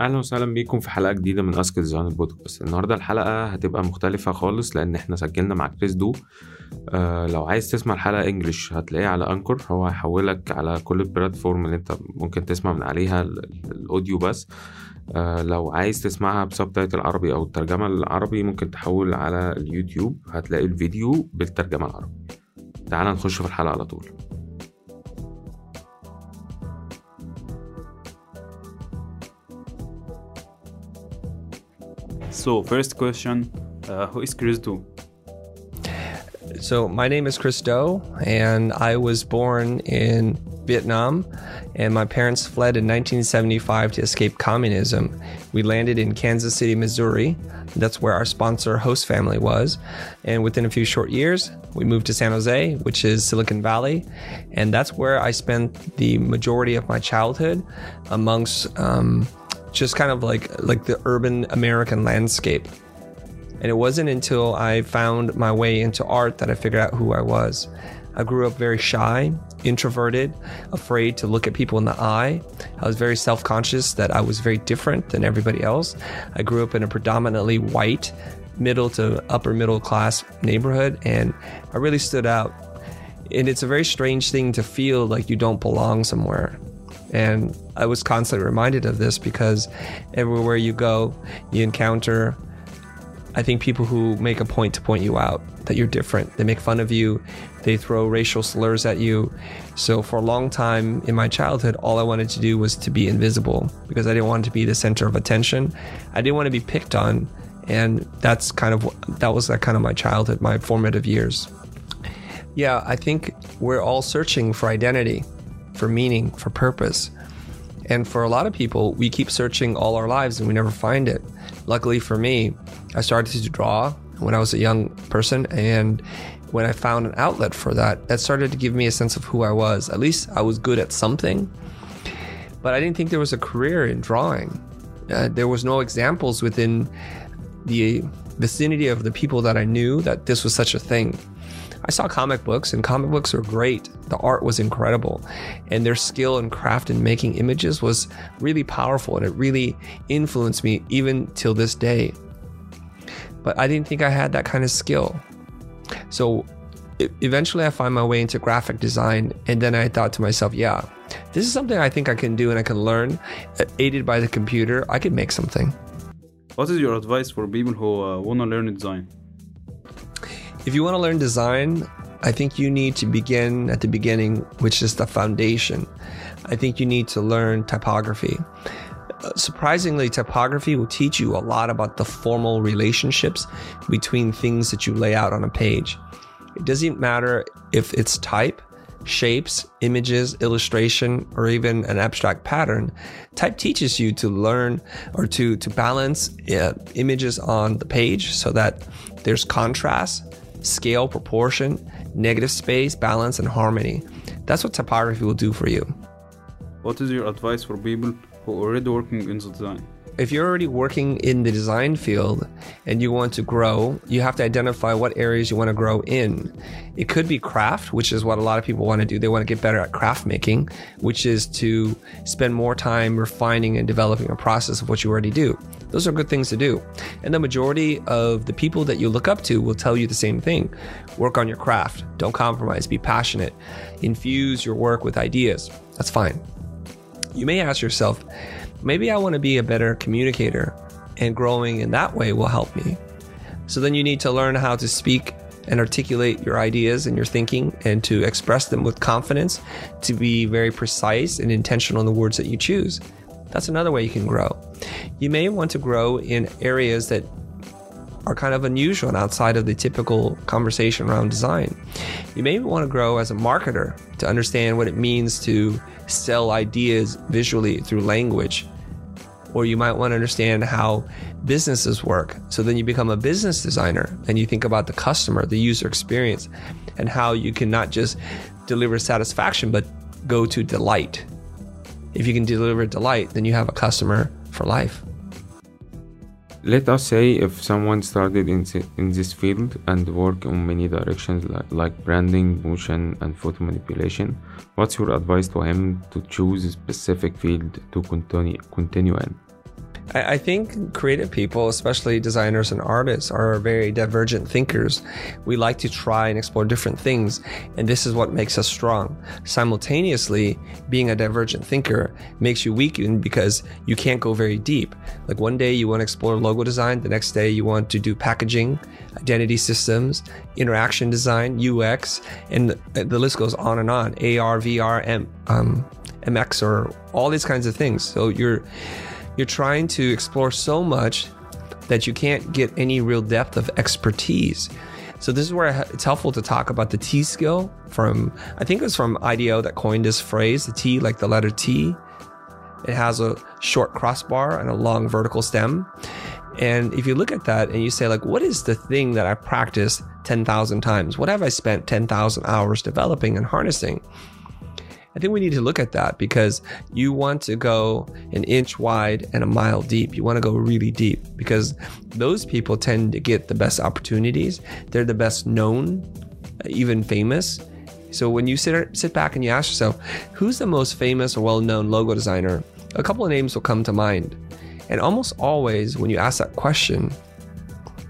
أهلا وسهلا بيكم في حلقة جديدة من اسك ديزاين بودكاست النهارده الحلقة هتبقى مختلفة خالص لأن إحنا سجلنا مع كريس دو. آه لو عايز تسمع الحلقة إنجلش هتلاقيه على انكر هو هيحولك على كل البلاتفورم اللي أنت ممكن تسمع من عليها الأوديو بس. آه لو عايز تسمعها بسبتايتل عربي أو الترجمة العربي ممكن تحول على اليوتيوب. هتلاقي الفيديو بالترجمة العربي. تعال نخش في الحلقة على طول. So, first question uh, Who is Chris Do? So, my name is Chris Do, and I was born in Vietnam, and my parents fled in 1975 to escape communism. We landed in Kansas City, Missouri. That's where our sponsor host family was. And within a few short years, we moved to San Jose, which is Silicon Valley. And that's where I spent the majority of my childhood amongst um, just kind of like like the urban American landscape. And it wasn't until I found my way into art that I figured out who I was. I grew up very shy, introverted, afraid to look at people in the eye. I was very self conscious that I was very different than everybody else. I grew up in a predominantly white, middle to upper middle class neighborhood, and I really stood out. And it's a very strange thing to feel like you don't belong somewhere. And I was constantly reminded of this because everywhere you go, you encounter, I think, people who make a point to point you out that you're different. They make fun of you, they throw racial slurs at you. So, for a long time in my childhood, all I wanted to do was to be invisible because I didn't want to be the center of attention. I didn't want to be picked on. And that's kind of, that was that kind of my childhood, my formative years. Yeah, I think we're all searching for identity for meaning, for purpose. And for a lot of people, we keep searching all our lives and we never find it. Luckily for me, I started to draw when I was a young person. And when I found an outlet for that, that started to give me a sense of who I was. At least I was good at something. But I didn't think there was a career in drawing. Uh, there was no examples within the vicinity of the people that I knew that this was such a thing. I saw comic books, and comic books were great. The art was incredible, and their skill and craft in making images was really powerful, and it really influenced me even till this day. But I didn't think I had that kind of skill. So eventually, I find my way into graphic design, and then I thought to myself, yeah, this is something I think I can do and I can learn. Aided by the computer, I could make something. What is your advice for people who uh, want to learn design? If you want to learn design, I think you need to begin at the beginning, which is the foundation. I think you need to learn typography. Uh, surprisingly, typography will teach you a lot about the formal relationships between things that you lay out on a page. It doesn't matter if it's type, shapes, images, illustration, or even an abstract pattern. Type teaches you to learn or to, to balance uh, images on the page so that there's contrast scale, proportion, negative space, balance, and harmony. That's what typography will do for you. What is your advice for people who are already working in the design? If you're already working in the design field and you want to grow, you have to identify what areas you want to grow in. It could be craft, which is what a lot of people want to do. They want to get better at craft making, which is to spend more time refining and developing a process of what you already do. Those are good things to do. And the majority of the people that you look up to will tell you the same thing. Work on your craft. Don't compromise. Be passionate. Infuse your work with ideas. That's fine. You may ask yourself, maybe I want to be a better communicator, and growing in that way will help me. So then you need to learn how to speak and articulate your ideas and your thinking and to express them with confidence, to be very precise and intentional in the words that you choose. That's another way you can grow. You may want to grow in areas that are kind of unusual and outside of the typical conversation around design. You may want to grow as a marketer to understand what it means to sell ideas visually through language. Or you might want to understand how businesses work. So then you become a business designer and you think about the customer, the user experience, and how you can not just deliver satisfaction, but go to delight. If you can deliver delight, then you have a customer for life. let us say if someone started in, in this field and work in many directions like, like branding motion and photo manipulation what's your advice to him to choose a specific field to continue continue in I, think creative people, especially designers and artists, are very divergent thinkers. We like to try and explore different things, and this is what makes us strong. Simultaneously, being a divergent thinker makes you weakened because you can't go very deep. Like one day you want to explore logo design, the next day you want to do packaging, identity systems, interaction design, UX, and the, the list goes on and on. AR, VR, M, um, MX, or all these kinds of things. So you're you're trying to explore so much that you can't get any real depth of expertise. So this is where it's helpful to talk about the T skill from I think it was from IDEO that coined this phrase, the T like the letter T. It has a short crossbar and a long vertical stem. And if you look at that and you say like what is the thing that I practiced 10,000 times? What have I spent 10,000 hours developing and harnessing? I think we need to look at that because you want to go an inch wide and a mile deep. You want to go really deep because those people tend to get the best opportunities. They're the best known, uh, even famous. So when you sit sit back and you ask yourself, who's the most famous or well-known logo designer? A couple of names will come to mind. And almost always when you ask that question,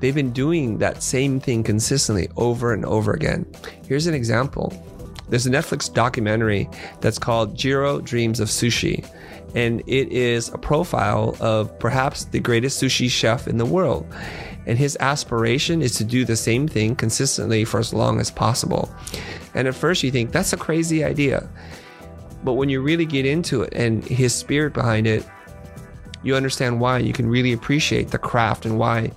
they've been doing that same thing consistently over and over again. Here's an example. There's a Netflix documentary that's called Jiro Dreams of Sushi, and it is a profile of perhaps the greatest sushi chef in the world. And his aspiration is to do the same thing consistently for as long as possible. And at first, you think that's a crazy idea. But when you really get into it and his spirit behind it, you understand why. You can really appreciate the craft and why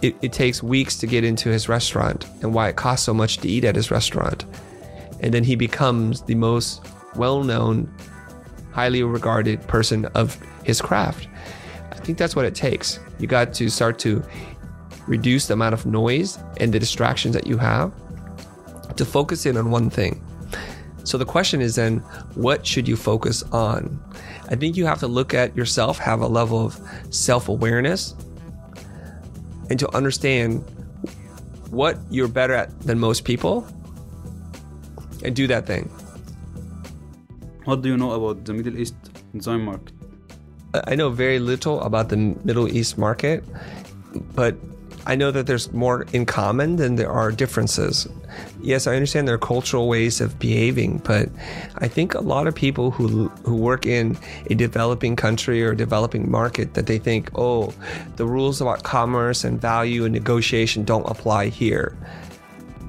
it, it takes weeks to get into his restaurant and why it costs so much to eat at his restaurant and then he becomes the most well-known, highly regarded person of his craft. I think that's what it takes. You got to start to reduce the amount of noise and the distractions that you have to focus in on one thing. So the question is then, what should you focus on? I think you have to look at yourself, have a level of self awareness, and to understand what you're better at than most people and do that thing. What do you know about the Middle East design market? I know very little about the Middle East market, but I know that there's more in common than there are differences. Yes, I understand there are cultural ways of behaving, but I think a lot of people who who work in a developing country or developing market that they think, "Oh, the rules about commerce and value and negotiation don't apply here."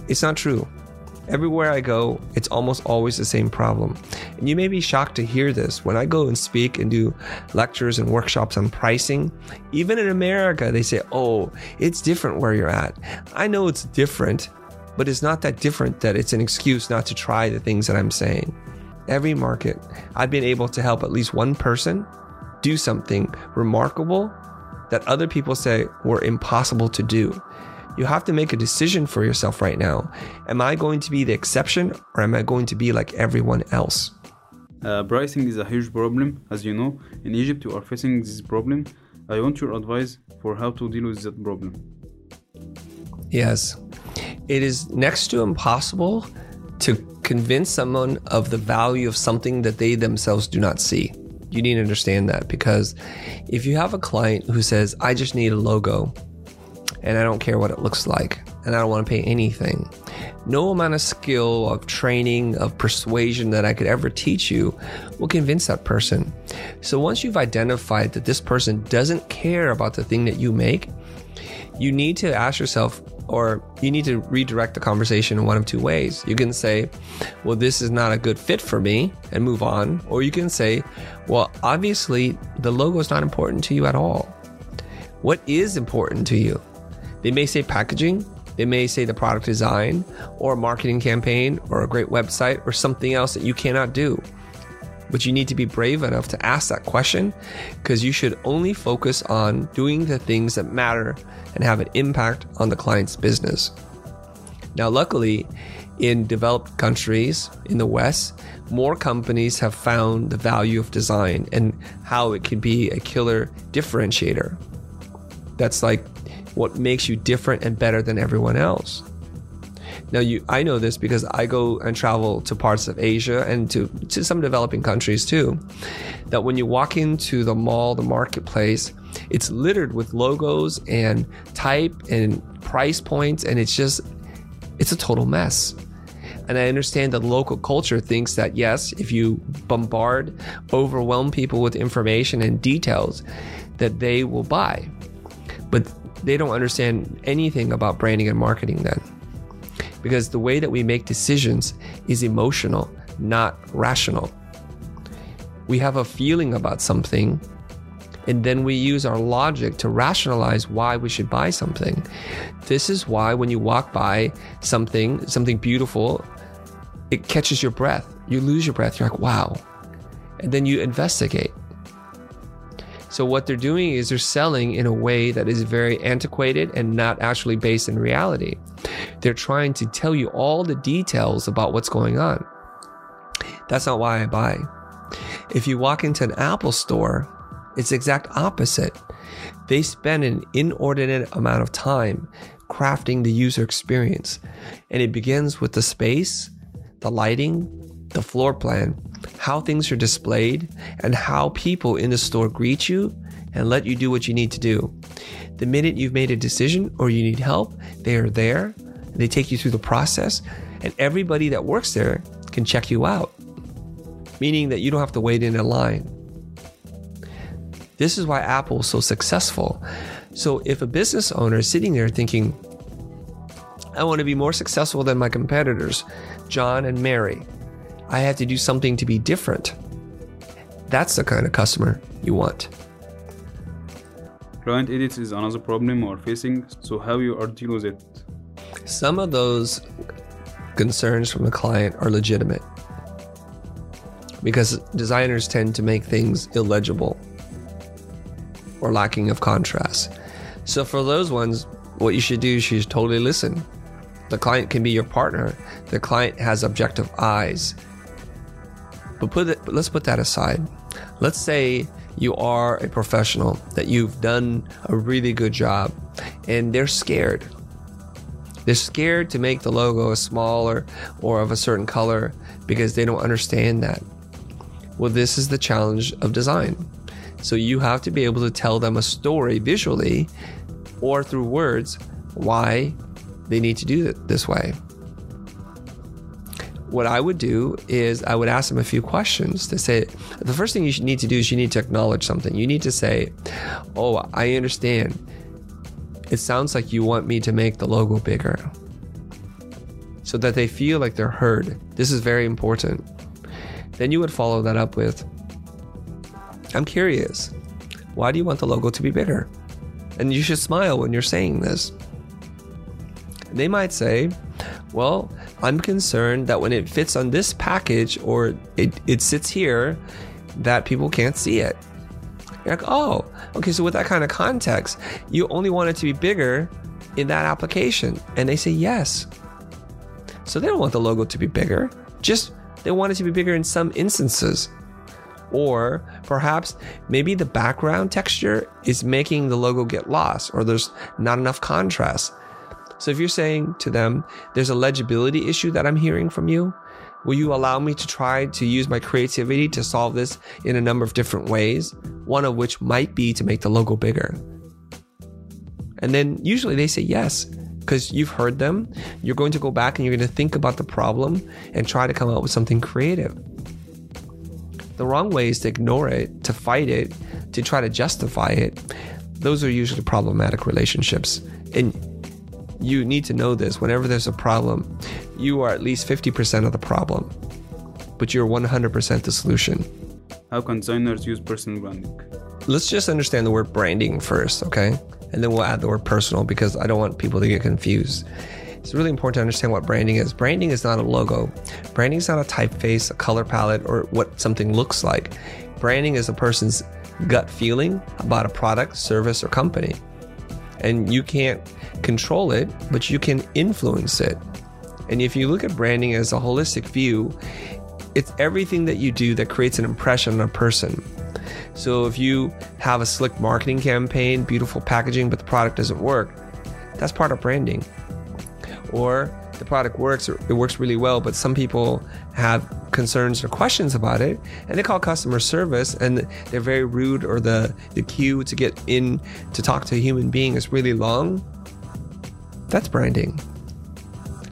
It's not true. Everywhere I go, it's almost always the same problem. And you may be shocked to hear this. When I go and speak and do lectures and workshops on pricing, even in America, they say, oh, it's different where you're at. I know it's different, but it's not that different that it's an excuse not to try the things that I'm saying. Every market, I've been able to help at least one person do something remarkable that other people say were impossible to do. You have to make a decision for yourself right now. Am I going to be the exception or am I going to be like everyone else? Uh, pricing is a huge problem, as you know. In Egypt, you are facing this problem. I want your advice for how to deal with that problem. Yes. It is next to impossible to convince someone of the value of something that they themselves do not see. You need to understand that because if you have a client who says, I just need a logo, and I don't care what it looks like, and I don't want to pay anything. No amount of skill, of training, of persuasion that I could ever teach you will convince that person. So once you've identified that this person doesn't care about the thing that you make, you need to ask yourself, or you need to redirect the conversation in one of two ways. You can say, Well, this is not a good fit for me, and move on. Or you can say, Well, obviously, the logo is not important to you at all. What is important to you? They may say packaging, they may say the product design, or a marketing campaign, or a great website, or something else that you cannot do. But you need to be brave enough to ask that question because you should only focus on doing the things that matter and have an impact on the client's business. Now, luckily, in developed countries in the West, more companies have found the value of design and how it can be a killer differentiator. That's like what makes you different and better than everyone else. Now, you, I know this because I go and travel to parts of Asia and to, to some developing countries too. That when you walk into the mall, the marketplace, it's littered with logos and type and price points, and it's just, it's a total mess. And I understand that local culture thinks that yes, if you bombard, overwhelm people with information and details, that they will buy. But they don't understand anything about branding and marketing then. Because the way that we make decisions is emotional, not rational. We have a feeling about something, and then we use our logic to rationalize why we should buy something. This is why when you walk by something, something beautiful, it catches your breath. You lose your breath. You're like, wow. And then you investigate. So, what they're doing is they're selling in a way that is very antiquated and not actually based in reality. They're trying to tell you all the details about what's going on. That's not why I buy. If you walk into an Apple store, it's the exact opposite. They spend an inordinate amount of time crafting the user experience. And it begins with the space, the lighting, the floor plan, how things are displayed, and how people in the store greet you and let you do what you need to do. The minute you've made a decision or you need help, they are there. They take you through the process, and everybody that works there can check you out, meaning that you don't have to wait in a line. This is why Apple is so successful. So if a business owner is sitting there thinking, I want to be more successful than my competitors, John and Mary, I have to do something to be different. That's the kind of customer you want. Client edits is another problem we're facing, so how you are deal with it? Some of those concerns from the client are legitimate because designers tend to make things illegible or lacking of contrast. So for those ones, what you should do is you should totally listen. The client can be your partner. The client has objective eyes. But put it, let's put that aside. Let's say you are a professional that you've done a really good job and they're scared. They're scared to make the logo smaller or of a certain color because they don't understand that. Well, this is the challenge of design. So you have to be able to tell them a story visually or through words why they need to do it this way. What I would do is I would ask them a few questions to say the first thing you need to do is you need to acknowledge something. You need to say, Oh, I understand. It sounds like you want me to make the logo bigger so that they feel like they're heard. This is very important. Then you would follow that up with, I'm curious, why do you want the logo to be bigger? And you should smile when you're saying this. They might say, Well, I'm concerned that when it fits on this package or it, it sits here, that people can't see it. You're like, oh, okay, so with that kind of context, you only want it to be bigger in that application. And they say yes. So they don't want the logo to be bigger, just they want it to be bigger in some instances. Or perhaps maybe the background texture is making the logo get lost or there's not enough contrast. So if you're saying to them, there's a legibility issue that I'm hearing from you, will you allow me to try to use my creativity to solve this in a number of different ways? One of which might be to make the logo bigger. And then usually they say yes because you've heard them. You're going to go back and you're going to think about the problem and try to come up with something creative. The wrong way is to ignore it, to fight it, to try to justify it. Those are usually problematic relationships. And you need to know this. Whenever there's a problem, you are at least 50% of the problem, but you're 100% the solution. How can designers use personal branding? Let's just understand the word branding first, okay? And then we'll add the word personal because I don't want people to get confused. It's really important to understand what branding is. Branding is not a logo. Branding is not a typeface, a color palette, or what something looks like. Branding is a person's gut feeling about a product, service, or company. And you can't control it, but you can influence it. And if you look at branding as a holistic view, it's everything that you do that creates an impression on a person. So if you have a slick marketing campaign, beautiful packaging, but the product doesn't work, that's part of branding. Or the product works, it works really well, but some people have concerns or questions about it, and they call customer service, and they're very rude, or the the queue to get in to talk to a human being is really long. That's branding.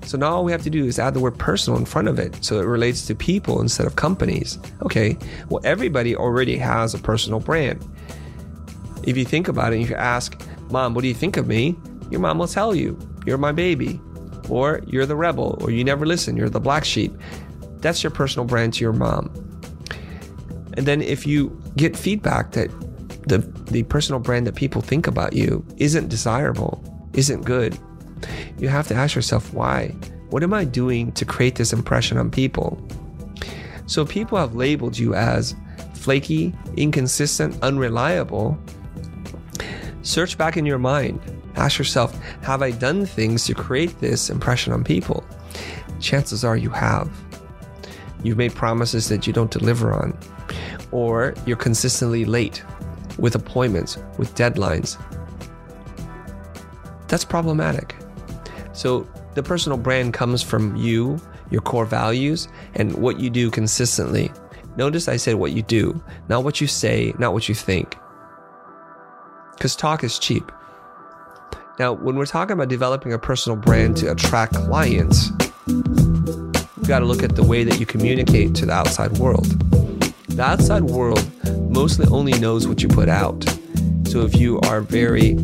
So now all we have to do is add the word personal in front of it so it relates to people instead of companies. Okay, well, everybody already has a personal brand. If you think about it, if you ask, Mom, what do you think of me? Your mom will tell you, You're my baby, or You're the rebel, or You never listen, you're the black sheep. That's your personal brand to your mom. And then if you get feedback that the, the personal brand that people think about you isn't desirable, isn't good, you have to ask yourself why. What am I doing to create this impression on people? So people have labeled you as flaky, inconsistent, unreliable. Search back in your mind. Ask yourself, have I done things to create this impression on people? Chances are you have. You've made promises that you don't deliver on, or you're consistently late with appointments, with deadlines. That's problematic. So the personal brand comes from you, your core values, and what you do consistently. Notice I said what you do, not what you say, not what you think. Because talk is cheap. Now, when we're talking about developing a personal brand to attract clients, we've got to look at the way that you communicate to the outside world. The outside world mostly only knows what you put out. So if you are very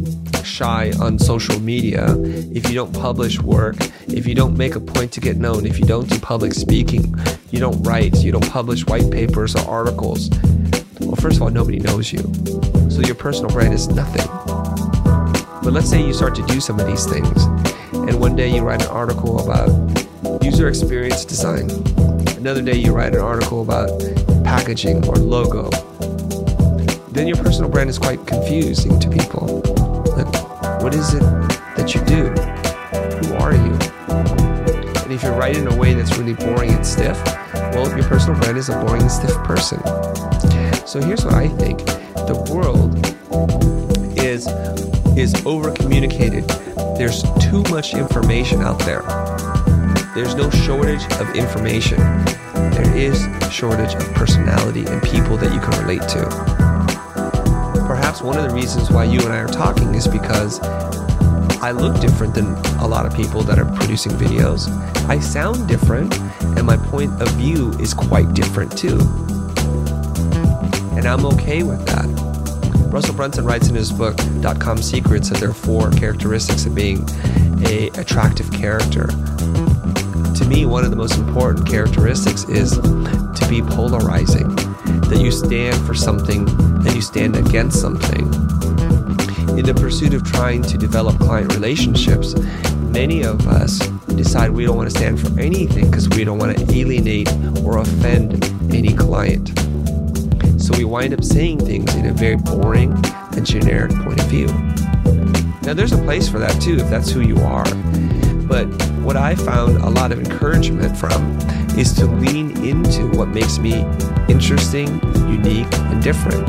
shy on social media, if you don't publish work, if you don't make a point to get known, if you don't do public speaking, you don't write, you don't publish white papers or articles, well, first of all, nobody knows you. So your personal brand is nothing. But let's say you start to do some of these things, and one day you write an article about user experience design. Another day you write an article about packaging or logo. Then your personal brand is quite confusing to people. Like, what is it that you do? Who are you? And if you write in a way that's really boring and stiff, well, your personal brand is a boring and stiff person. So here's what I think the world is is over communicated. There's too much information out there. There's no shortage of information. There is shortage of personality and people that you can relate to. Perhaps one of the reasons why you and I are talking is because I look different than a lot of people that are producing videos. I sound different, and my point of view is quite different too. And I'm okay with that. Russell Brunson writes in his book Dot Com Secrets that there are four characteristics of being a attractive character. To me, one of the most important characteristics is to be polarizing, that you stand for something and you stand against something. In the pursuit of trying to develop client relationships, many of us decide we don't want to stand for anything because we don't want to alienate or offend any client. Wind up saying things in a very boring and generic point of view. Now, there's a place for that too, if that's who you are. But what I found a lot of encouragement from is to lean into what makes me interesting, unique, and different.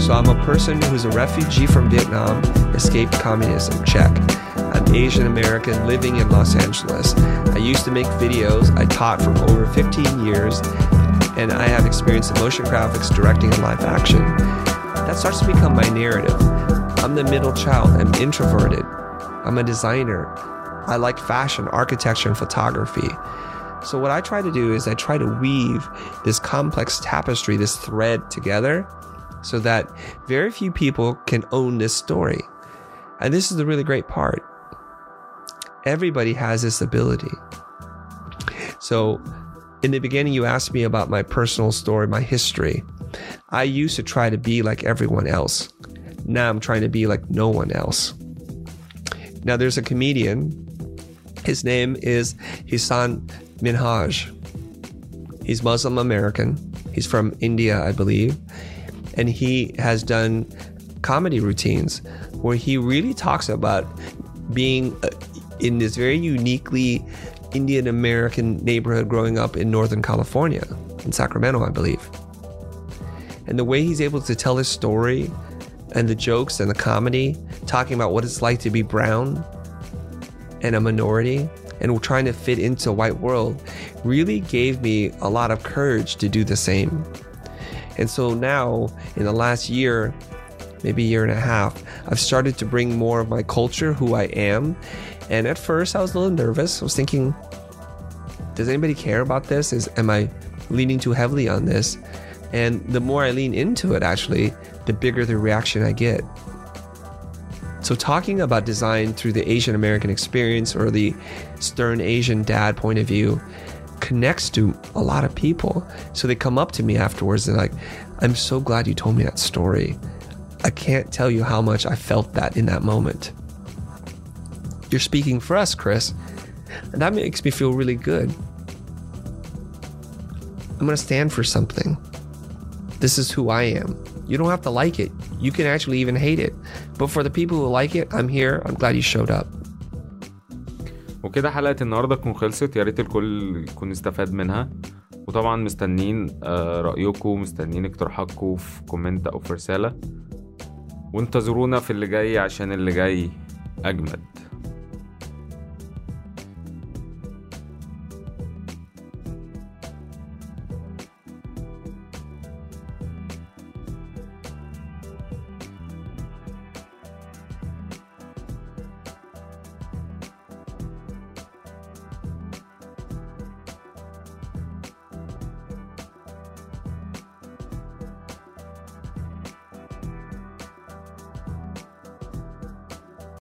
So I'm a person who's a refugee from Vietnam, escaped communism, check. I'm Asian American living in Los Angeles. I used to make videos. I taught for over 15 years and I have experience in motion graphics, directing, and live action. That starts to become my narrative. I'm the middle child. I'm introverted. I'm a designer. I like fashion, architecture, and photography. So, what I try to do is I try to weave this complex tapestry, this thread together, so that very few people can own this story. And this is the really great part. Everybody has this ability. So, in the beginning, you asked me about my personal story, my history. I used to try to be like everyone else. Now I'm trying to be like no one else. Now, there's a comedian. His name is Hasan Minhaj. He's Muslim American. He's from India, I believe. And he has done comedy routines where he really talks about being uh, in this very uniquely Indian American neighborhood growing up in Northern California, in Sacramento, I believe. And the way he's able to tell his story and the jokes and the comedy, talking about what it's like to be brown and a minority, and trying to fit into a white world really gave me a lot of courage to do the same. And so now, in the last year, maybe a year and a half, I've started to bring more of my culture, who I am. And at first, I was a little nervous. I was thinking, does anybody care about this? Is am I leaning too heavily on this? And the more I lean into it, actually, the bigger the reaction I get. So, talking about design through the Asian American experience or the stern Asian dad point of view connects to a lot of people. So, they come up to me afterwards and, like, I'm so glad you told me that story. I can't tell you how much I felt that in that moment. You're speaking for us, Chris. And that makes me feel really good. I'm going to stand for something. This is who I am. You don't have to like it. You can actually even hate it. But for the people who like it, I'm here. I'm glad you showed up. وكده حلقة النهاردة تكون خلصت يا ريت الكل يكون استفاد منها وطبعا مستنين آه، رأيكم مستنين اقتراحاتكم في كومنت أو في رسالة وانتظرونا في اللي جاي عشان اللي جاي أجمد